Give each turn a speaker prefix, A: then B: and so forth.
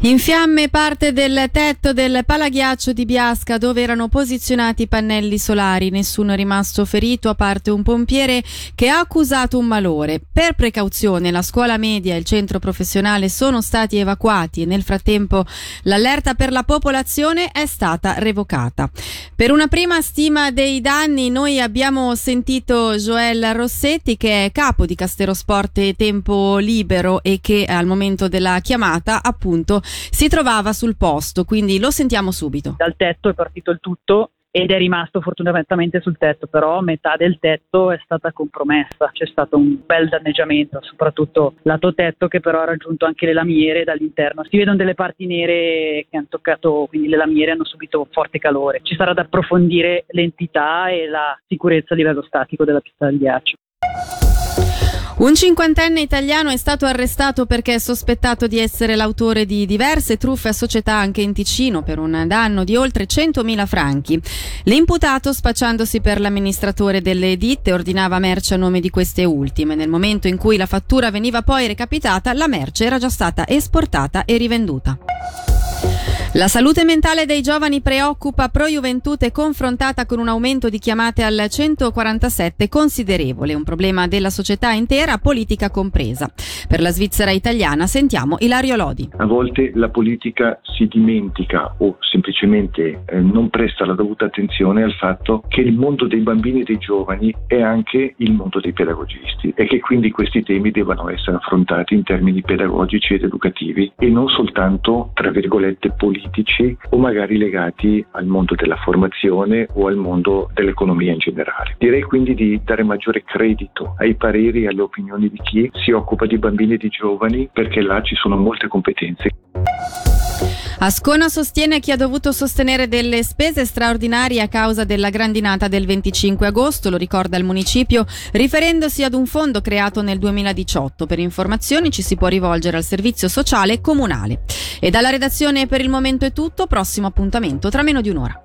A: In fiamme parte del tetto del palaghiaccio di Biasca dove erano posizionati i pannelli solari. Nessuno è rimasto ferito a parte un pompiere che ha accusato un malore. Per precauzione la scuola media e il centro professionale sono stati evacuati e nel frattempo l'allerta per la popolazione è stata revocata. Per una prima stima dei danni noi abbiamo sentito Joel Rossetti che è capo di Castero Sport Tempo Libero e che al momento della chiamata appunto si trovava sul posto, quindi lo sentiamo subito.
B: Dal tetto è partito il tutto ed è rimasto fortunatamente sul tetto, però metà del tetto è stata compromessa, c'è stato un bel danneggiamento, soprattutto lato tetto che però ha raggiunto anche le lamiere dall'interno. Si vedono delle parti nere che hanno toccato, quindi le lamiere hanno subito forte calore. Ci sarà da approfondire l'entità e la sicurezza a livello statico della pista del ghiaccio.
A: Un cinquantenne italiano è stato arrestato perché è sospettato di essere l'autore di diverse truffe a società anche in Ticino per un danno di oltre 100.000 franchi. L'imputato, spacciandosi per l'amministratore delle ditte, ordinava merce a nome di queste ultime. Nel momento in cui la fattura veniva poi recapitata, la merce era già stata esportata e rivenduta. La salute mentale dei giovani preoccupa Pro Juventute confrontata con un aumento di chiamate al 147 considerevole, un problema della società intera, politica compresa. Per la Svizzera italiana sentiamo Ilario Lodi.
C: A volte la politica si dimentica o semplicemente eh, non presta la dovuta attenzione al fatto che il mondo dei bambini e dei giovani è anche il mondo dei pedagogisti e che quindi questi temi devono essere affrontati in termini pedagogici ed educativi e non soltanto, tra virgolette, politici politici o magari legati al mondo della formazione o al mondo dell'economia in generale. Direi quindi di dare maggiore credito ai pareri e alle opinioni di chi si occupa di bambini e di giovani perché là ci sono molte competenze.
A: Ascona sostiene chi ha dovuto sostenere delle spese straordinarie a causa della grandinata del 25 agosto, lo ricorda il municipio, riferendosi ad un fondo creato nel 2018. Per informazioni ci si può rivolgere al servizio sociale comunale. E dalla redazione per il momento è tutto, prossimo appuntamento tra meno di un'ora.